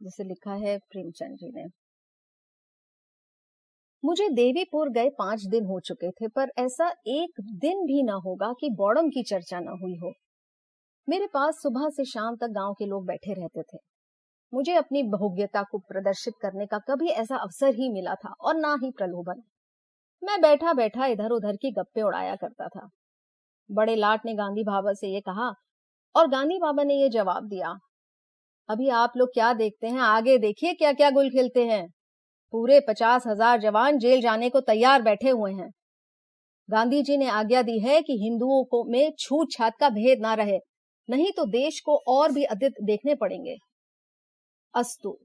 जिसे लिखा है प्रेमचंद जी ने। मुझे देवीपुर गए पाँच दिन हो चुके थे, पर ऐसा एक दिन भी ना होगा कि बॉडम की चर्चा ना हुई हो। मेरे पास सुबह से शाम तक गाँव के लोग बैठे रहते थे। मुझे अपनी भोग्यता को प्रदर्शित करने का कभी ऐसा अवसर ही मिला था, और ना ही प्रलोभन। मैं बैठा बैठा इधर उधर की गप्पे उड़ाया करता था। बड़े लाट ने गांधी बाबा से ये कहा, और गांधी बाबा ने ये जवाब दिया अभी आप लोग क्या देखते हैं? आगे देखिए क्या क्या गुल खिलते हैं। पूरे पचास हज़ार जवान जेल जाने को तैयार बैठे हुए हैं। गांधी जी ने आज्ञा दी है कि हिंदुओं को में छूत छात का भेद ना रहे, नहीं तो देश को और भी अधिक देखने पड़ेंगे। अस्तु,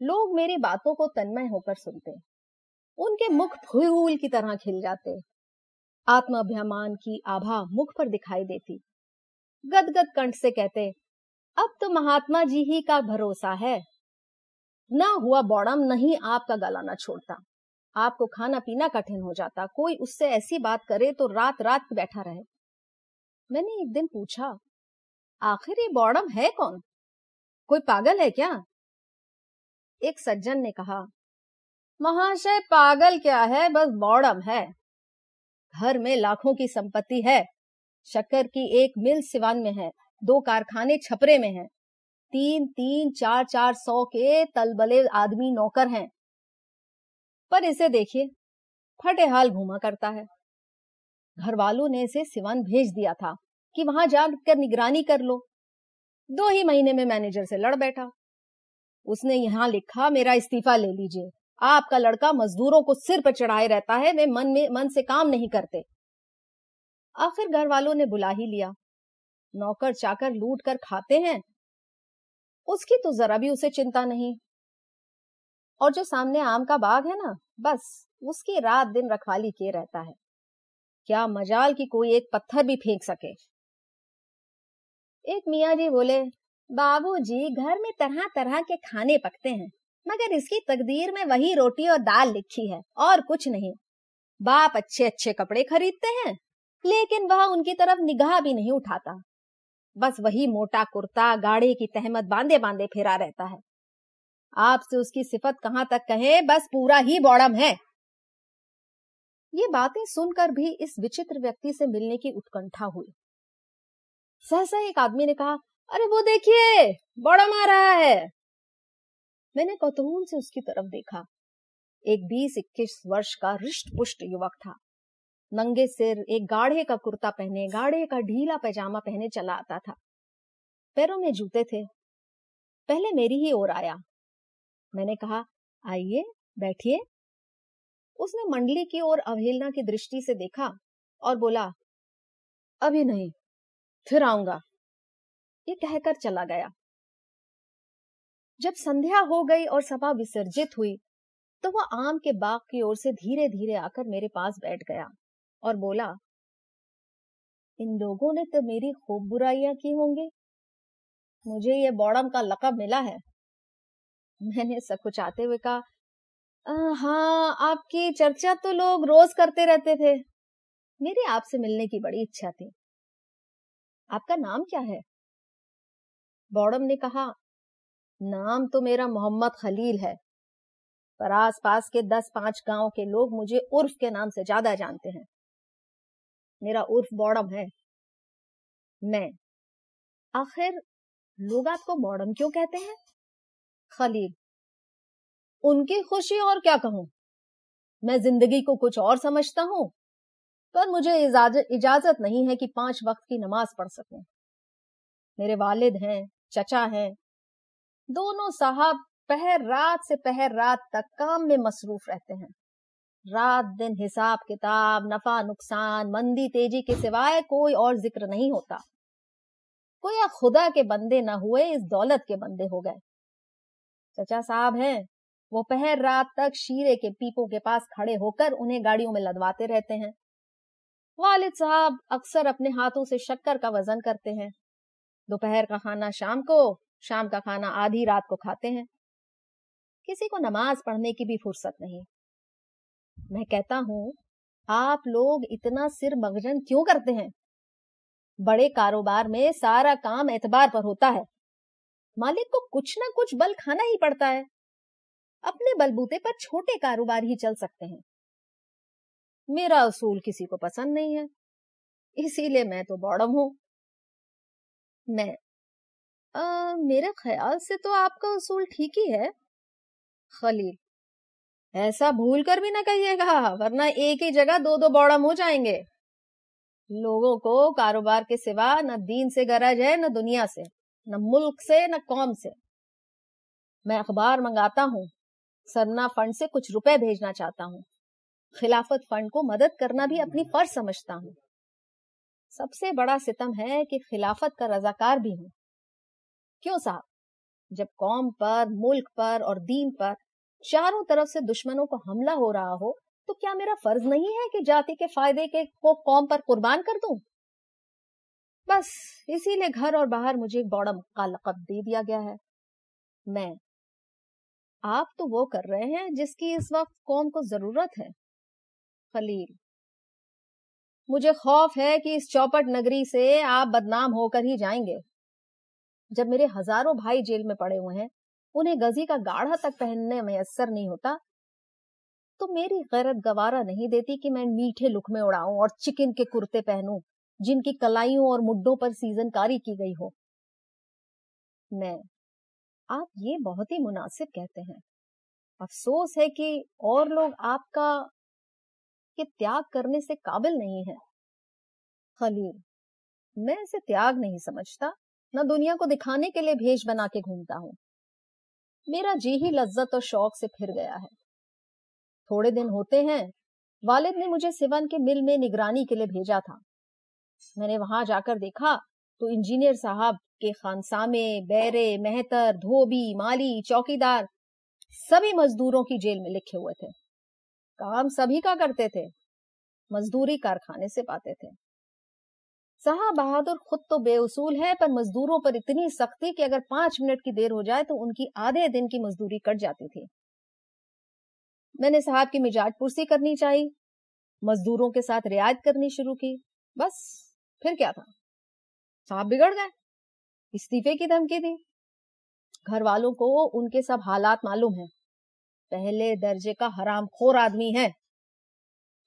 लोग मेरी बातों को तन्मय होकर सुनते, उनके मुख फूल की तरह खिल जाते। आत्म अभिमान की आभा मुख पर दिखाई देती। गदगद कंठ से कहते अब तो महात्मा जी ही का भरोसा है। ना हुआ बौड़म, नहीं आपका गला ना छोड़ता। आपको खाना पीना कठिन हो जाता। कोई उससे ऐसी बात करे तो रात रात बैठा रहे। मैंने एक दिन पूछा, आखिर ये बौड़म है कौन? कोई पागल है क्या? एक सज्जन ने कहा, महाशय, पागल क्या है? बस बौड़म है। घर में लाखों की संपत्ति है। शक्कर की एक मिल सिवान में है। दो कारखाने छपरे में हैं। तीन तीन, चार चार सौ के तलबले आदमी नौकर हैं। पर इसे देखिए फटे हाल घूमा करता है। घर वालों ने इसे सिवान भेज दिया था कि वहाँ जाकर निगरानी कर लो। दो ही महीने में मैनेजर से लड़ बैठा। उसने यहाँ लिखा, मेरा इस्तीफा ले लीजिए। आपका लड़का मजदूरों को सिर पर चढ़ाए रहता है, वे मन में, मन से काम नहीं करते। आखिर घर वालों ने बुला ही लिया। नौकर चाकर लूट कर खाते हैं। उसकी तो जरा भी उसे चिंता नहीं। और जो सामने आम का बाग है ना, बस, उसकी रात दिन रखवाली किए रहता है। क्या मजाल की कोई एक पत्थर भी फेंक सके। एक मियाँ जी बोले बाबूजी घर में तरह तरह के खाने पकते हैं, मगर इसकी तकदीर में वही रोटी और दाल लिखी है, और कुछ नहीं। बाप अच्छे अच्छे कपड़े खरीदते हैं, लेकिन वह उनकी तरफ़ निगाह भी नहीं उठाता। बस वही मोटा कुर्ता, गाड़ी की तहमत बांधे बांधे फेरा रहता है। आपसे उसकी सिफत कहाँ तक कहे? बस पूरा ही बौड़म है। ये बातें सुनकर भी इस विचित्र व्यक्ति से मिलने की उत्कंठा हुई। सहसा एक आदमी ने कहा, अरे वो देखिए, बॉडम आ रहा है। मैंने कौतूहल से उसकी तरफ़ देखा। एक बीस इक्कीस वर्ष का रिष्ट पुष्ट युवक था। नंगे सिर, एक गाढ़े का कुर्ता पहने, गाढ़े का ढीला पैजामा पहने चला आता था। पैरों में जूते थे। पहले मेरी ही ओर आया। मैंने कहा, आइए, बैठिए। उसने मंडली की ओर अवहेलना की दृष्टि से देखा और बोला, अभी नहीं, फिर आऊँगा। ये कहकर चला गया। जब संध्या हो गई और सभा विसर्जित हुई तो वह आम के बाग की ओर से धीरे धीरे आकर मेरे पास बैठ गया। और बोला, इन लोगों ने तो मेरी खूब बुराइयाँ की होंगी। मुझे ये बॉडम का लकब मिला है। मैंने सकुचाते हुए कहा हाँ आपकी चर्चा तो लोग रोज करते रहते थे। मेरी आपसे मिलने की बड़ी इच्छा थी। आपका नाम क्या है? बॉडम ने कहा, नाम तो मेरा मोहम्मद खलील है। पर आस पास के दस पाँच गाँव के लोग मुझे उर्फ़ के नाम से ज़्यादा जानते हैं। मेरा उर्फ़ बॉडम है। मैं। आखिर लोग आपको बॉडम क्यों कहते हैं? खलील। उनकी खुशी और क्या कहूँ? मैं ज़िंदगी को कुछ और समझता हूँ, पर मुझे इजाज़त इजाज़त नहीं है कि पाँच वक्त की नमाज़ पढ़ सकूँ। मेरे वालिद हैं, चचा हैं। दोनों साहब पहर रात से पहर रात तक काम में मसरूफ रहते हैं। रात दिन हिसाब किताब, नफा नुकसान, मंदी तेज़ी के सिवाय कोई और ज़िक्र नहीं होता। कोई खुदा के बंदे न हुए, इस दौलत के बंदे हो गए। चचा साहब हैं, वो पहर रात तक शीरे के पीपों के पास खड़े होकर उन्हें गाड़ियों में लदवाते रहते हैं। वालिद साहब अक्सर अपने हाथों से शक्कर का वज़न करते हैं। दोपहर का खाना शाम को, शाम का खाना आधी रात को खाते हैं। किसी को नमाज़ पढ़ने की भी फुर्सत नहीं। मैं कहता हूँ आप लोग इतना सिर मगजन क्यों करते हैं? बड़े कारोबार में सारा काम एतबार पर होता है। मालिक को कुछ ना कुछ बल खाना ही पड़ता है। अपने बलबूते पर छोटे कारोबार ही चल सकते हैं। मेरा असूल किसी को पसंद नहीं है इसीलिए मैं तो बॉडम हूँ। मैं आ, मेरे ख्याल से तो आपका असूल ठीक ही है। खलील ऐसा भूल कर भी ना कहिएगा, वरना एक ही जगह दो दो बॉडम हो जाएँगे। लोगों को कारोबार के सिवा न दीन से गरज है, न दुनिया से, न मुल्क से, न कौम से। मैं अखबार मंगाता हूँ, सरना फंड से कुछ रुपए भेजना चाहता हूँ। खिलाफत फंड को मदद करना भी अपनी फ़र्ज़ समझता हूँ। सबसे बड़ा सितम है कि खिलाफत का रजाकार भी हूँ। क्यों साहब? जब कौम पर, मुल्क पर और दीन पर चारों तरफ़ से दुश्मनों को हमला हो रहा हो तो क्या मेरा फ़र्ज़ नहीं है कि जाति के फ़ायदे के को कौम पर कुर्बान कर दूँ? बस, इसीलिए घर और बाहर मुझे एक का लकब दे दिया गया है। मैं। आप तो वो कर रहे हैं जिसकी इस वक्त कौम को ज़रूरत है। खलील। मुझे खौफ है कि इस चौपट नगरी से आप बदनाम होकर ही जाएँगे। जब मेरे हज़ारों भाई जेल में पड़े हुए हैं उन्हें गजी का गाढ़ा तक पहनने में असर नहीं होता। तो मेरी गैरत गवारा नहीं देती कि मैं मीठे लुकमे उड़ाऊं और चिकन के कुर्ते पहनूं, जिनकी कलाइयों और मुड्डों पर सीजनकारी की गई हो। मैं, आप ये बहुत ही मुनासिब कहते हैं। अफसोस है कि और लोग आपका, के त्याग करने से काबिल नहीं है। खलील, मैं इसे त्याग नहीं समझता। न दुनिया को दिखाने के लिए भेष बना के घूमता हूँ। मेरा जी ही लज्जत और शौक से फिर गया है। थोड़े दिन होते हैं, वालिद ने मुझे सिवन के मिल में निगरानी के लिए भेजा था। मैंने वहाँ जाकर देखा तो इंजीनियर साहब के खानसामे, बैरे, मेहतर, धोबी, माली, चौकीदार सभी मजदूरों की जेल में लिखे हुए थे। काम सभी का करते थे, मजदूरी कारखाने से पाते थे। साहब बहादुर खुद तो बेउसूल है, पर मजदूरों पर इतनी सख्ती कि अगर पाँच मिनट की देर हो जाए तो उनकी आधे दिन की मजदूरी कट जाती थी। मैंने साहब की मिजाज पुरसी करनी चाहिए। मजदूरों के साथ रियायत करनी शुरू की। बस, फिर क्या था? साहब बिगड़ गए। इस्तीफे की धमकी दी। घर वालों को उनके सब हालात मालूम है। पहले दर्जे का हराम खोर आदमी है।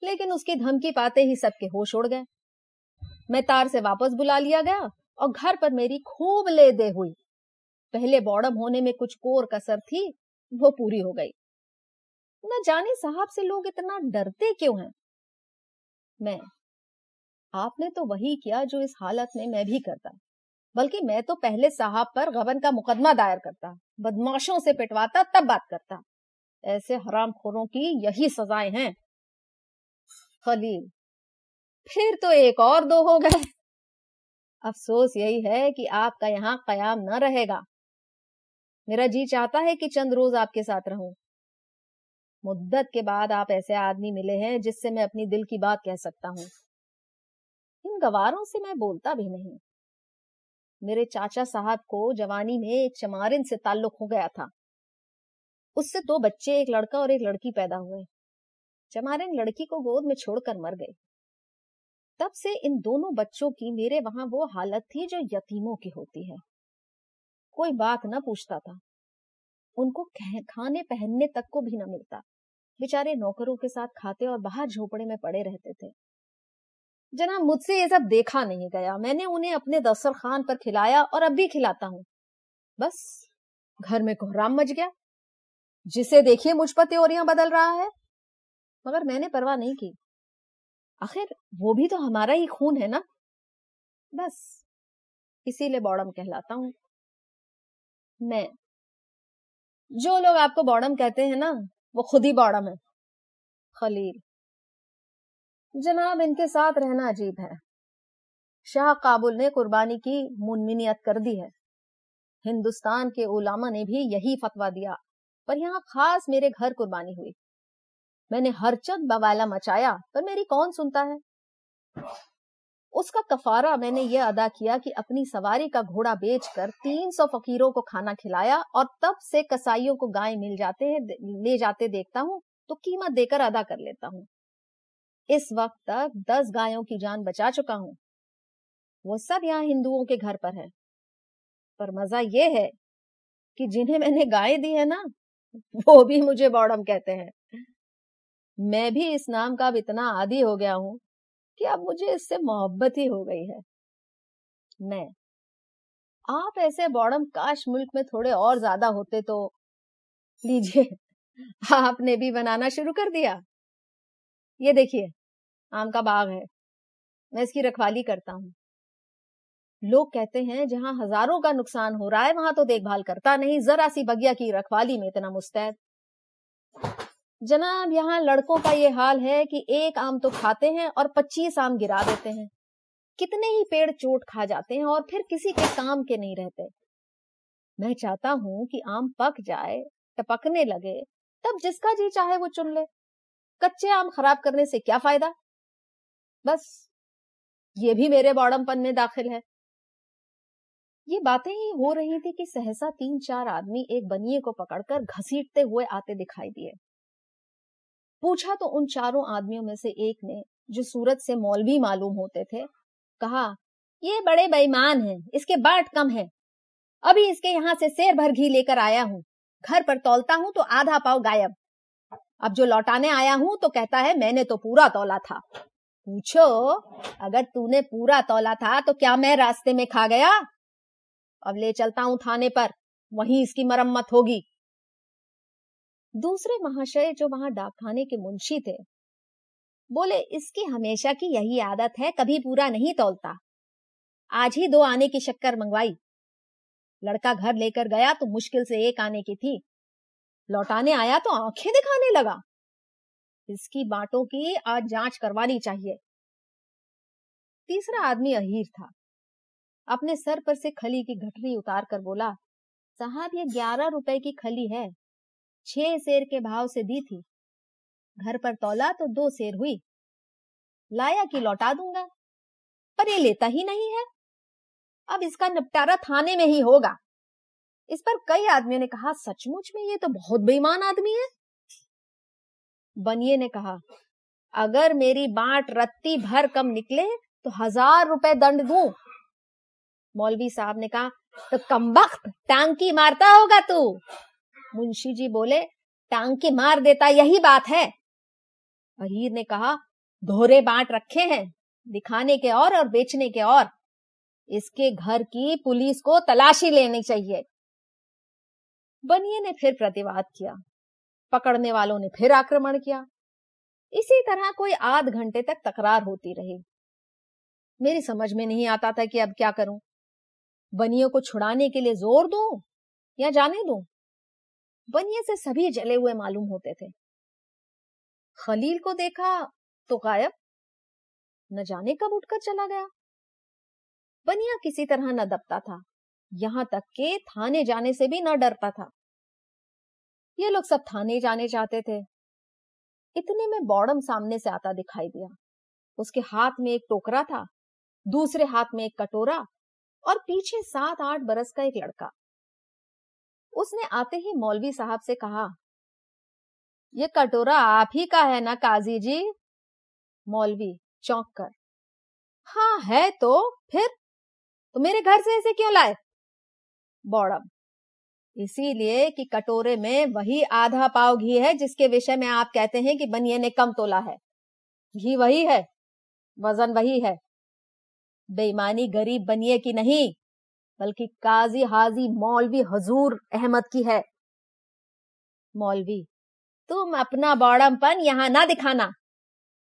लेकिन उसकी धमकी पाते ही सबके होश उड़ गए। मैं तार से वापस बुला लिया गया और घर पर मेरी खूब ले दे हुई। पहले बॉडम होने में कुछ कोर कसर थी, वो पूरी हो गई। न जाने साहब से लोग इतना डरते क्यों हैं? मैं, आपने तो वही किया जो इस हालत में मैं भी करता, बल्कि मैं तो पहले साहब पर गबन का मुकदमा दायर करता, बदमाशों से पिटवाता, तब बात करता। ऐसे हराम खोरों की यही सजाएँ हैं। खलील फिर तो एक और दो हो गए। अफसोस यही है कि आपका यहाँ कयाम न रहेगा। मेरा जी चाहता है कि चंद रोज आपके साथ रहूँ। मुद्दत के बाद आप ऐसे आदमी मिले हैं जिससे मैं अपनी दिल की बात कह सकता हूँ। इन गवारों से मैं बोलता भी नहीं। मेरे चाचा साहब को जवानी में एक चमारिन से ताल्लुक हो गया था। उससे दो बच्चे, एक लड़का और एक लड़की पैदा हुए। चमारिन लड़की को गोद में छोड़कर मर गई। तब से इन दोनों बच्चों की मेरे वहाँ वो हालत थी जो यतीमों की होती है। कोई बात न पूछता था। उनको खाने पहनने तक को भी न मिलता। बेचारे नौकरों के साथ खाते और बाहर झोपड़े में पड़े रहते थे। जनाब मुझसे ये सब देखा नहीं गया। मैंने उन्हें अपने दस्तरखान पर खिलाया और अब भी खिलाता हूँ। बस, घर में कोहराम मच गया। जिसे देखिए मुझ पर त्योरियाँ बदल रहा है। मगर मैंने परवाह नहीं की। आखिर वो भी तो हमारा ही खून है ना? बस, इसीलिए बॉडम कहलाता हूँ। मैं, जो लोग आपको बॉडम कहते हैं ना, वो खुद ही बॉडम है। खलील, जनाब इनके साथ रहना अजीब है। शाह काबुल ने कुर्बानी की मुनमिनियत कर दी है। हिंदुस्तान के उलामा ने भी यही फतवा दिया, पर यहाँ खास मेरे घर कुर्बानी हुई। मैंने हरचंद बवाला मचाया, पर मेरी कौन सुनता है? उसका कफारा मैंने ये अदा किया कि अपनी सवारी का घोड़ा बेचकर तीन सौ फकीरों को खाना खिलाया और तब से कसाईयों को गाय मिल जाते हैं ले जाते देखता हूँ तो कीमत देकर अदा कर लेता हूँ। इस वक्त तक दस गायों की जान बचा चुका हूँ। वो सब यहाँ हिंदुओं के घर पर है। पर मज़ा ये है कि जिन्हें मैंने गाय दी है ना, वो भी मुझे बॉडम कहते हैं। मैं भी इस नाम का अब इतना आदि हो गया हूँ कि अब मुझे इससे मोहब्बत ही हो गई है। मैं। आप ऐसे बॉडम काश मुल्क में थोड़े और ज़्यादा होते तो लीजिए, आपने भी बनाना शुरू कर दिया। ये देखिए, आम का बाग है, मैं इसकी रखवाली करता हूँ। लोग कहते हैं, जहाँ हज़ारों का नुकसान हो रहा है, वहाँ तो देखभाल करता नहीं, जरा सी बगिया की रखवाली में इतना मुस्तैद। जनाब, यहाँ लड़कों का ये हाल है कि एक आम तो खाते हैं और पच्चीस आम गिरा देते हैं। कितने ही पेड़ चोट खा जाते हैं और फिर किसी के काम के नहीं रहते। मैं चाहता हूँ कि आम पक जाए, टपकने लगे, तब जिसका जी चाहे वो चुन ले। कच्चे आम खराब करने से क्या फ़ायदा? बस, ये भी मेरे बॉडमपन में दाखिल है। ये बातें ही हो रही थी कि सहसा तीन चार आदमी एक बनिए को पकड़कर घसीटते हुए आते दिखाई दिए। पूछा तो उन चारों आदमियों में से एक ने, जो सूरत से मौलवी मालूम होते थे, कहा, ये बड़े बेईमान हैं, इसके बाट कम है। अभी इसके यहाँ से शेर भर घी लेकर आया हूँ। घर पर तोलता हूँ तो आधा पाव गायब। अब जो लौटाने आया हूँ तो कहता है, मैंने तो पूरा तोला था। पूछो, अगर तूने पूरा तौला था तो क्या मैं रास्ते में खा गया? अब ले चलता हूँ थाने पर, वहीं इसकी मरम्मत होगी। दूसरे महाशय जो वहाँ डाकखाने के मुंशी थे, बोले, इसकी हमेशा की यही आदत है, कभी पूरा नहीं तोलता। आज ही दो आने की शक्कर मंगवाई। लड़का घर लेकर गया तो मुश्किल से एक आने की थी। लौटाने आया तो आँखें दिखाने लगा। इसकी बातों की आज जाँच करवानी चाहिए। तीसरा आदमी अहीर था। अपने सर पर से खली की घटरी उतार कर बोला, साहब, ये ग्यारह रुपए की खली है। छह शेर के भाव से दी थी। घर पर तोला तो दो शेर हुई। लाया कि लौटा दूँगा? पर ये लेता ही नहीं है। अब इसका निपटारा थाने में ही होगा। इस पर कई आदमियों ने कहा, सचमुच में ये तो बहुत बेईमान आदमी है। बनिए ने कहा, अगर मेरी बाट रत्ती भर कम निकले तो हज़ार रुपए दंड दू। मौलवी साहब ने कहा तो कम वक्त टांकी मारता होगा तू। मुंशी जी बोले, टांग के मार देता यही बात है। अहीर ने कहा, धोरे बांट रखे हैं, दिखाने के और और बेचने के और। इसके घर की पुलिस को तलाशी लेनी चाहिए। बनिए ने फिर प्रतिवाद किया। पकड़ने वालों ने फिर आक्रमण किया। इसी तरह कोई आध घंटे तक तकरार होती रही। मेरी समझ में नहीं आता था कि अब क्या करूँ। बनियों को छुड़ाने के लिए ज़ोर दूँ या जाने दूँ? बनिए से सभी जले हुए मालूम होते थे। खलील को देखा तो गायब। न जाने कब उठकर चला गया। बनिया किसी तरह न दबता था। यहाँ तक के थाने जाने से भी न डरता था। ये लोग सब थाने जाने चाहते थे। इतने में बॉडम सामने से आता दिखाई दिया। उसके हाथ में एक टोकरा था, दूसरे हाथ में एक कटोरा और पीछे सात आठ बरस का एक लड़का। उसने आते ही मौलवी साहब से कहा यह कटोरा आप ही का है ना, काजी जी? मौलवी चौंक कर हाँ है तो फिर? तो मेरे घर से ऐसे क्यों लाए? बौड़म इसीलिए कि कटोरे में वही आधा पाव घी है जिसके विषय में आप कहते हैं कि बनिए ने कम तोला है। घी वही है, वज़न वही है। बेईमानी गरीब बनिए की नहीं? बल्कि काजी हाजी मौलवी हजूर अहमद की है। मौलवी, तुम अपना बौड़मपन यहाँ ना दिखाना।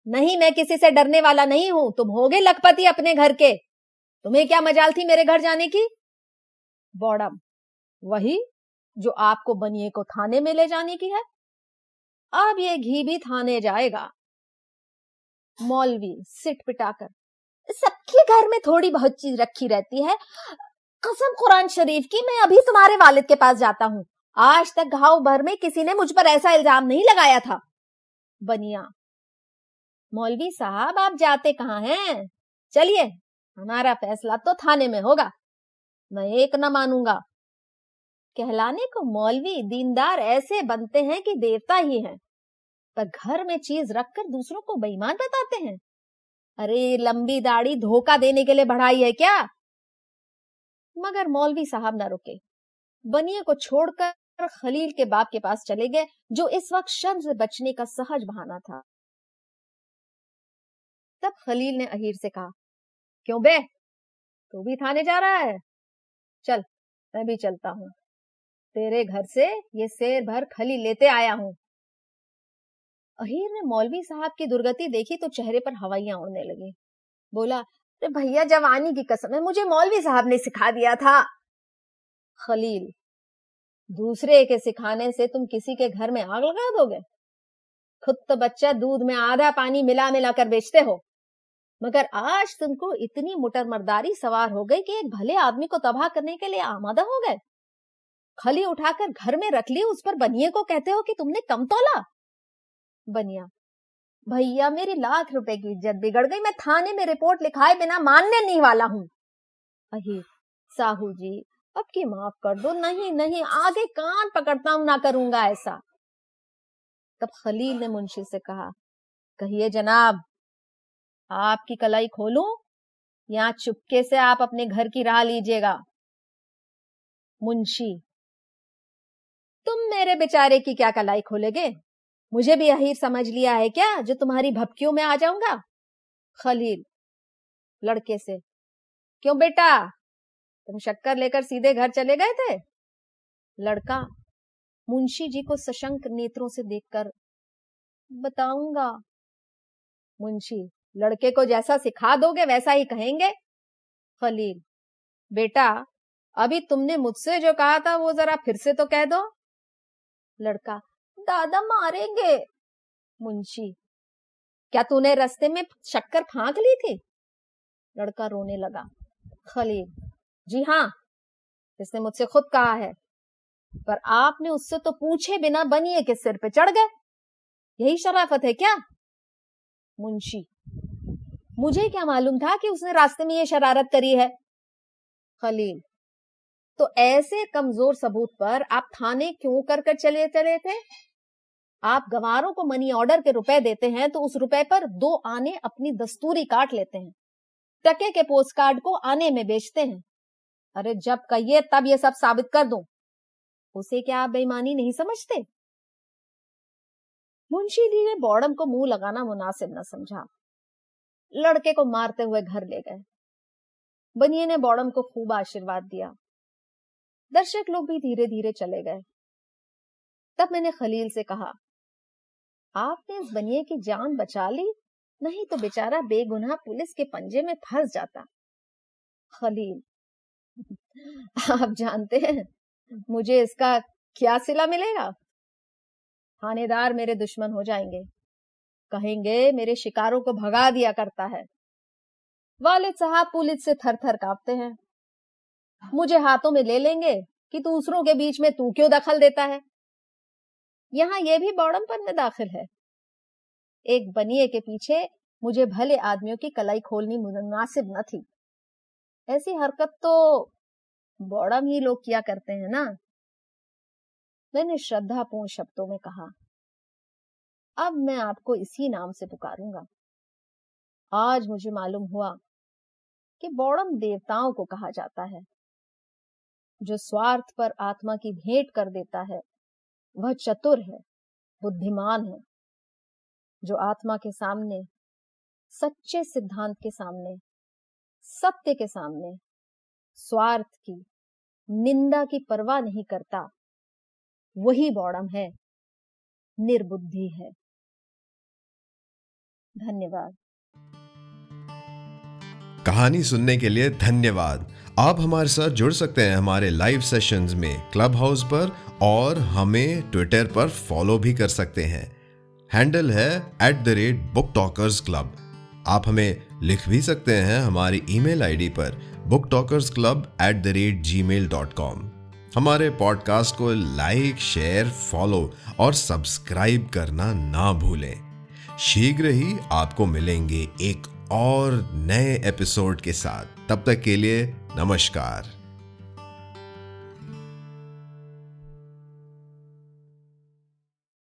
नहीं, मैं किसी से डरने वाला नहीं हूँ। तुम होगे लखपति अपने घर के। तुम्हें क्या मजाल थी मेरे घर जाने की? बौड़म, वही जो आपको बनिए को थाने में ले जाने की है। अब ये घी भी थाने जाएगा। मौलवी, सिट पिटाकर, सबके घर में थोड़ी बहुत चीज़ रखी रहती है। कसम कुरान शरीफ की, मैं अभी तुम्हारे वालिद के पास जाता हूँ। आज तक घाव भर में किसी ने मुझ पर ऐसा इल्ज़ाम नहीं लगाया था। बनिया। मौलवी साहब, आप जाते कहाँ हैं? चलिए, हमारा फैसला तो थाने में होगा। मैं एक न मानूँगा। कहलाने को मौलवी दीनदार ऐसे बनते हैं कि देवता ही हैं, पर घर में चीज़ रखकर दूसरों को बेईमान बताते हैं। अरे, लंबी दाढ़ी धोखा देने के लिए बढ़ाई है क्या? मगर मौलवी साहब न रुके। बनिए को छोड़कर खलील के बाप के पास चले गए, जो इस वक्त शर्म से बचने का सहज बहाना था। तब खलील ने अहीर से कहा, क्यों बे? तू भी थाने जा रहा है। चल, मैं भी चलता हूँ। तेरे घर से ये शेर भर खली लेते आया हूँ। अहीर ने मौलवी साहब की दुर्गति देखी तो चेहरे पर हवाइयाँ उड़ने लगी। बोला अरे भैया, जवानी की कसम है, मुझे मौलवी साहब ने सिखा दिया था। खलील, दूसरे के सिखाने से तुम किसी के घर में आग लगा दोगे? खुद तो बच्चा दूध में आधा पानी मिला मिला कर बेचते हो। मगर आज तुमको इतनी मुटर मर्दारी सवार हो गई कि एक भले आदमी को तबाह करने के लिए आमादा हो गए। खली उठाकर घर में रख ली, उस पर बनिए को कहते हो कि तुमने कम तोला। बनिया भैया, मेरी लाख रुपए की इज़्ज़त बिगड़ गई। मैं थाने में रिपोर्ट लिखाए बिना मानने नहीं वाला हूँ। अही साहू जी, अब की माफ़ कर दो। नहीं नहीं, आगे कान पकड़ता हूँ, ना करूँगा ऐसा। तब खलील ने मुंशी से कहा, कहिए जनाब, आपकी कलाई खोलू या चुपके से आप अपने घर की राह लीजिएगा? मुंशी, तुम मेरे बेचारे की क्या कलाई खोलेगे? मुझे भी अहीर समझ लिया है क्या, जो तुम्हारी भपकियों में आ जाऊँगा? खलील, लड़के से। क्यों बेटा? तुम शक्कर लेकर सीधे घर चले गए थे? लड़का, मुंशी जी को सशंक नेत्रों से देखकर, बताऊँगा। मुंशी, लड़के को जैसा सिखा दोगे वैसा ही कहेंगे। खलील, बेटा, अभी तुमने मुझसे जो कहा था वो जरा फिर से तो कह दो। लड़का दादा मारेंगे। मुंशी, क्या तूने रास्ते में शक्कर फांक ली थी? लड़का रोने लगा। खलील, जी हाँ इसने मुझसे खुद कहा है, पर आपने उससे तो पूछे बिना बनिए के सिर पे चढ़ गए। यही शराफत है क्या? मुंशी, मुझे क्या मालूम था कि उसने रास्ते में ये शरारत करी है? खलील तो ऐसे कमज़ोर सबूत पर आप थाने क्यों कर कर चले चले थे? आप गवारों को मनी ऑर्डर के रुपए देते हैं तो उस रुपए पर दो आने अपनी दस्तूरी काट लेते हैं। टके के पोस्ट कार्ड को आने में बेचते हैं। अरे जब कहिए, तब ये सब साबित कर दूँ। उसे क्या आप बेईमानी नहीं समझते? मुंशी जी ने बॉडम को मुँह लगाना मुनासिब न समझा। लड़के को मारते हुए घर ले गए। बनिए ने बॉडम को खूब आशीर्वाद दिया। दर्शक लोग भी धीरे धीरे चले गए। तब मैंने खलील से कहा आपने इस बनिए की जान बचा ली? नहीं तो बेचारा बेगुनाह पुलिस के पंजे में फंस जाता। खलील, आप जानते हैं, मुझे इसका क्या सिला मिलेगा? थानेदार मेरे दुश्मन हो जाएँगे। कहेंगे, मेरे शिकारों को भगा दिया करता है। वालिद साहब पुलिस से थर थर कांपते हैं। मुझे हाथों में ले लेंगे कि दूसरों के बीच में तू क्यों दखल देता है? यहाँ यह भी बौड़मपन में दाखिल है। एक बनिए के पीछे मुझे भले आदमियों की कलाई खोलनी मुनासिब न थी। ऐसी हरकत तो बौड़म ही लोग किया करते हैं ना? मैंने श्रद्धापूर्ण शब्दों में कहा, अब मैं आपको इसी नाम से पुकारूँगा। आज मुझे मालूम हुआ कि बौड़म देवताओं को कहा जाता है, जो स्वार्थ पर आत्मा की भेंट कर देता है। वह चतुर है, बुद्धिमान है, जो आत्मा के सामने, सच्चे सिद्धांत के सामने, सत्य के सामने, स्वार्थ की, निंदा की परवाह नहीं करता। वही बौड़म है, निर्बुद्धि है। धन्यवाद। कहानी सुनने के लिए धन्यवाद। आप हमारे साथ जुड़ सकते हैं हमारे लाइव सेशंस में क्लब हाउस पर और हमें ट्विटर पर फॉलो भी कर सकते हैं। हैंडल है at the rate book talkers club आप हमें लिख भी सकते हैं हमारी ईमेल आईडी पर book talkers club at the rate Gmail dot com हमारे पॉडकास्ट को लाइक शेयर फॉलो और सब्सक्राइब करना ना भूलें। शीघ्र ही आपको मिलेंगे एक और नए एपिसोड के साथ। तब तक के लिए नमस्कार।